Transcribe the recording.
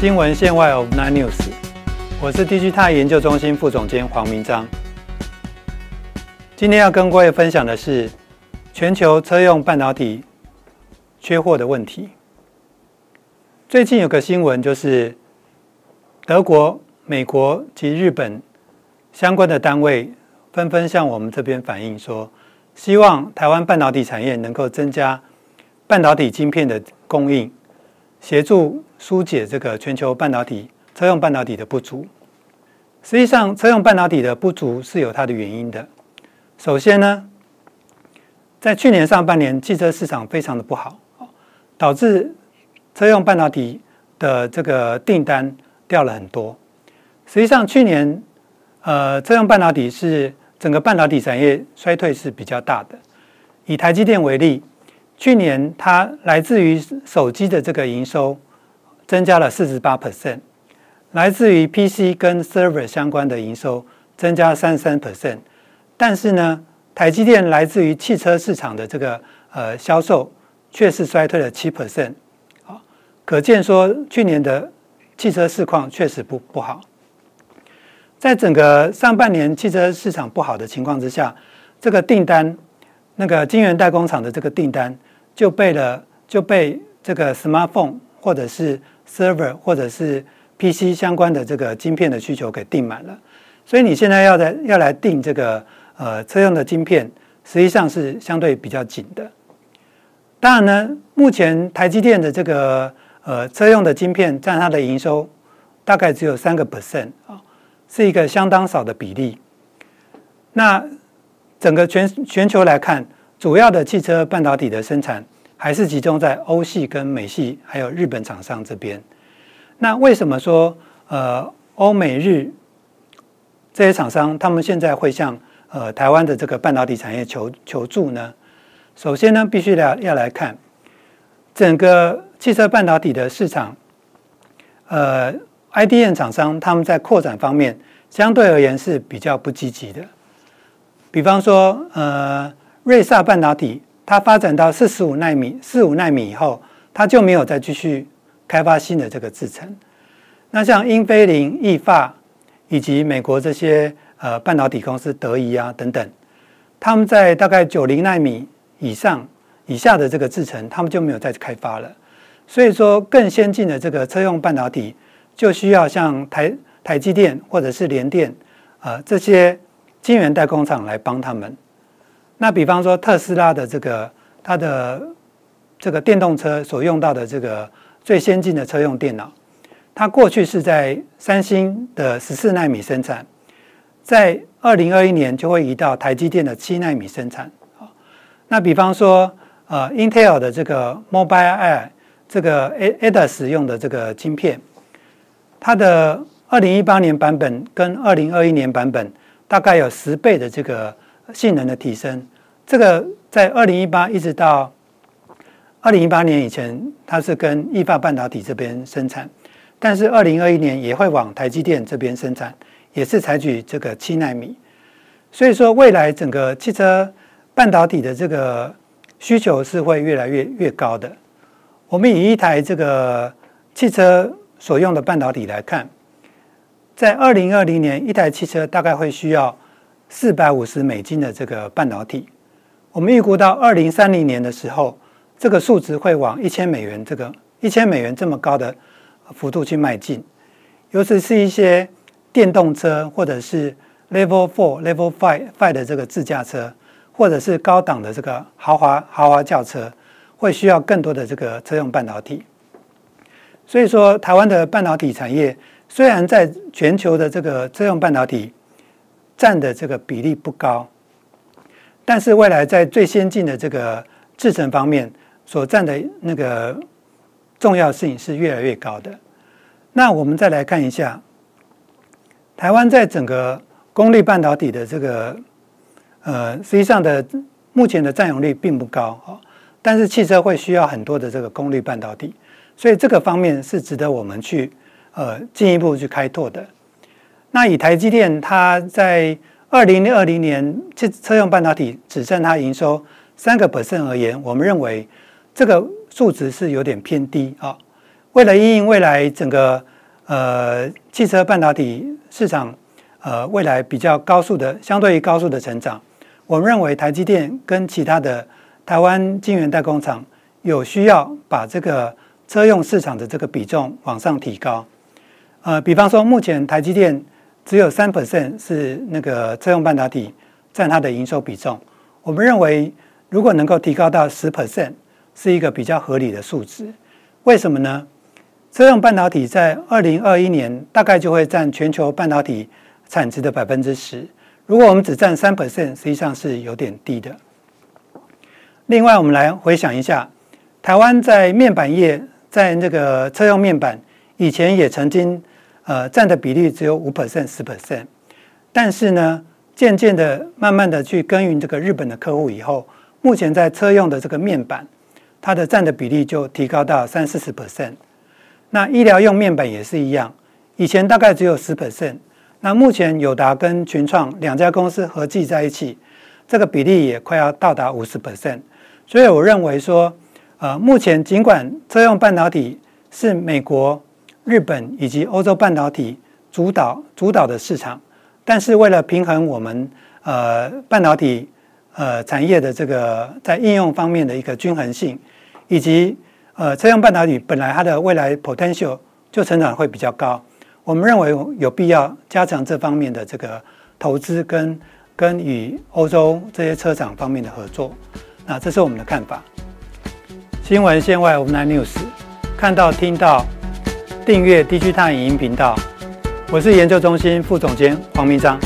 新闻线外 of Nine News，我是 DG 泰研究中心副总监黄明章。今天要跟各位分享的是全球车用半导体缺货的问题。最近有个新闻，就是德国、美国及日本相关的单位纷纷向我们这边反映说，希望台湾半导体产业能够增加半导体晶片的供应，协助。疏解这个全球半导体车用半导体的不足。实际上，车用半导体的不足是有它的原因的。首先呢，在去年上半年，汽车市场非常的不好，导致车用半导体的这个订单掉了很多。实际上，去年呃，车用半导体是整个半导体产业衰退是比较大的。以台积电为例，去年它来自于手机的这个营收。增加了四十八 percent，来自于 PC 跟 server 相关的营收增加三十三 percent，但是呢，台积电来自于汽车市场的这个呃销售却是衰退了七 percent，好，可见说去年的汽车市况确实不不好。在整个上半年汽车市场不好的情况之下，这个订单那个晶圆代工厂的这个订单就被了就被这个 smartphone 或者是 server 或者是 PC 相关的这个晶片的需求给订满了，所以你现在要在要来订这个呃车用的晶片，实际上是相对比较紧的。当然呢，目前台积电的这个呃车用的晶片占它的营收大概只有三个 percent 啊，是一个相当少的比例。那整个全全球来看，主要的汽车半导体的生产。还是集中在欧系跟美系，还有日本厂商这边。那为什么说呃欧美日这些厂商他们现在会向呃台湾的这个半导体产业求求助呢？首先呢，必须要要来看整个汽车半导体的市场。呃，IDM 厂商他们在扩展方面相对而言是比较不积极的。比方说，呃，瑞萨半导体。它发展到四十五纳米、四五纳米以后，它就没有再继续开发新的这个制程。那像英飞凌、易发以及美国这些呃半导体公司，德仪啊等等，他们在大概九零纳米以上、以下的这个制程，他们就没有再开发了。所以说，更先进的这个车用半导体，就需要像台台积电或者是联电啊这些晶圆代工厂来帮他们。那比方说特斯拉的这个它的这个电动车所用到的这个最先进的车用电脑，它过去是在三星的十四纳米生产，在二零二一年就会移到台积电的七纳米生产。那比方说呃，Intel 的这个 Mobile Air 这个 A ADAS 用的这个晶片，它的二零一八年版本跟二零二一年版本大概有十倍的这个。性能的提升，这个在二零一八一直到二零一八年以前，它是跟易发半导体这边生产，但是二零二一年也会往台积电这边生产，也是采取这个七纳米。所以说，未来整个汽车半导体的这个需求是会越来越越高的。我们以一台这个汽车所用的半导体来看，在二零二零年，一台汽车大概会需要。四百五十美金的这个半导体，我们预估到二零三零年的时候，这个数值会往一千美元这个一千美元这么高的幅度去迈进。尤其是一些电动车，或者是 Level Four、Level Five、Five 的这个自驾车，或者是高档的这个豪华豪华轿车，会需要更多的这个车用半导体。所以说，台湾的半导体产业虽然在全球的这个车用半导体。占的这个比例不高，但是未来在最先进的这个制程方面所占的那个重要性是越来越高的。那我们再来看一下，台湾在整个功率半导体的这个呃，实际上的目前的占有率并不高啊，但是汽车会需要很多的这个功率半导体，所以这个方面是值得我们去呃进一步去开拓的。那以台积电，它在二零二零年汽车用半导体只占它营收三个 percent 而言，我们认为这个数值是有点偏低啊。为了应应未来整个呃汽车半导体市场呃未来比较高速的相对于高速的成长，我们认为台积电跟其他的台湾晶圆代工厂有需要把这个车用市场的这个比重往上提高。呃，比方说目前台积电只有三 percent 是那个车用半导体占它的营收比重，我们认为如果能够提高到十 percent。是一个比较合理的数值，为什么呢？车用半导体在二零二一年大概就会占全球半导体产值的百分之十。如果我们只占三 percent，实际上是有点低的。另外，我们来回想一下，台湾在面板业，在那个车用面板以前也曾经呃占的比例只有五 percent、十 percent，但是呢，渐渐的、慢慢的去耕耘这个日本的客户以后，目前在车用的这个面板。它的占的比例就提高到三四十 percent，那医疗用面板也是一样，以前大概只有十 percent，那目前友达跟群创两家公司合计在一起，这个比例也快要到达五十 percent，所以我认为说，呃，目前尽管车用半导体是美国、日本以及欧洲半导体主导主导的市场，但是为了平衡我们呃半导体呃产业的这个在应用方面的一个均衡性。以及呃，车用半导体本来它的未来 potential 就成长会比较高，我们认为有必要加强这方面的这个投资跟跟与欧洲这些车厂方面的合作。那这是我们的看法。新闻线外 overnight news，看到听到订阅 DG 探影音频道，我是研究中心副总监黄明章。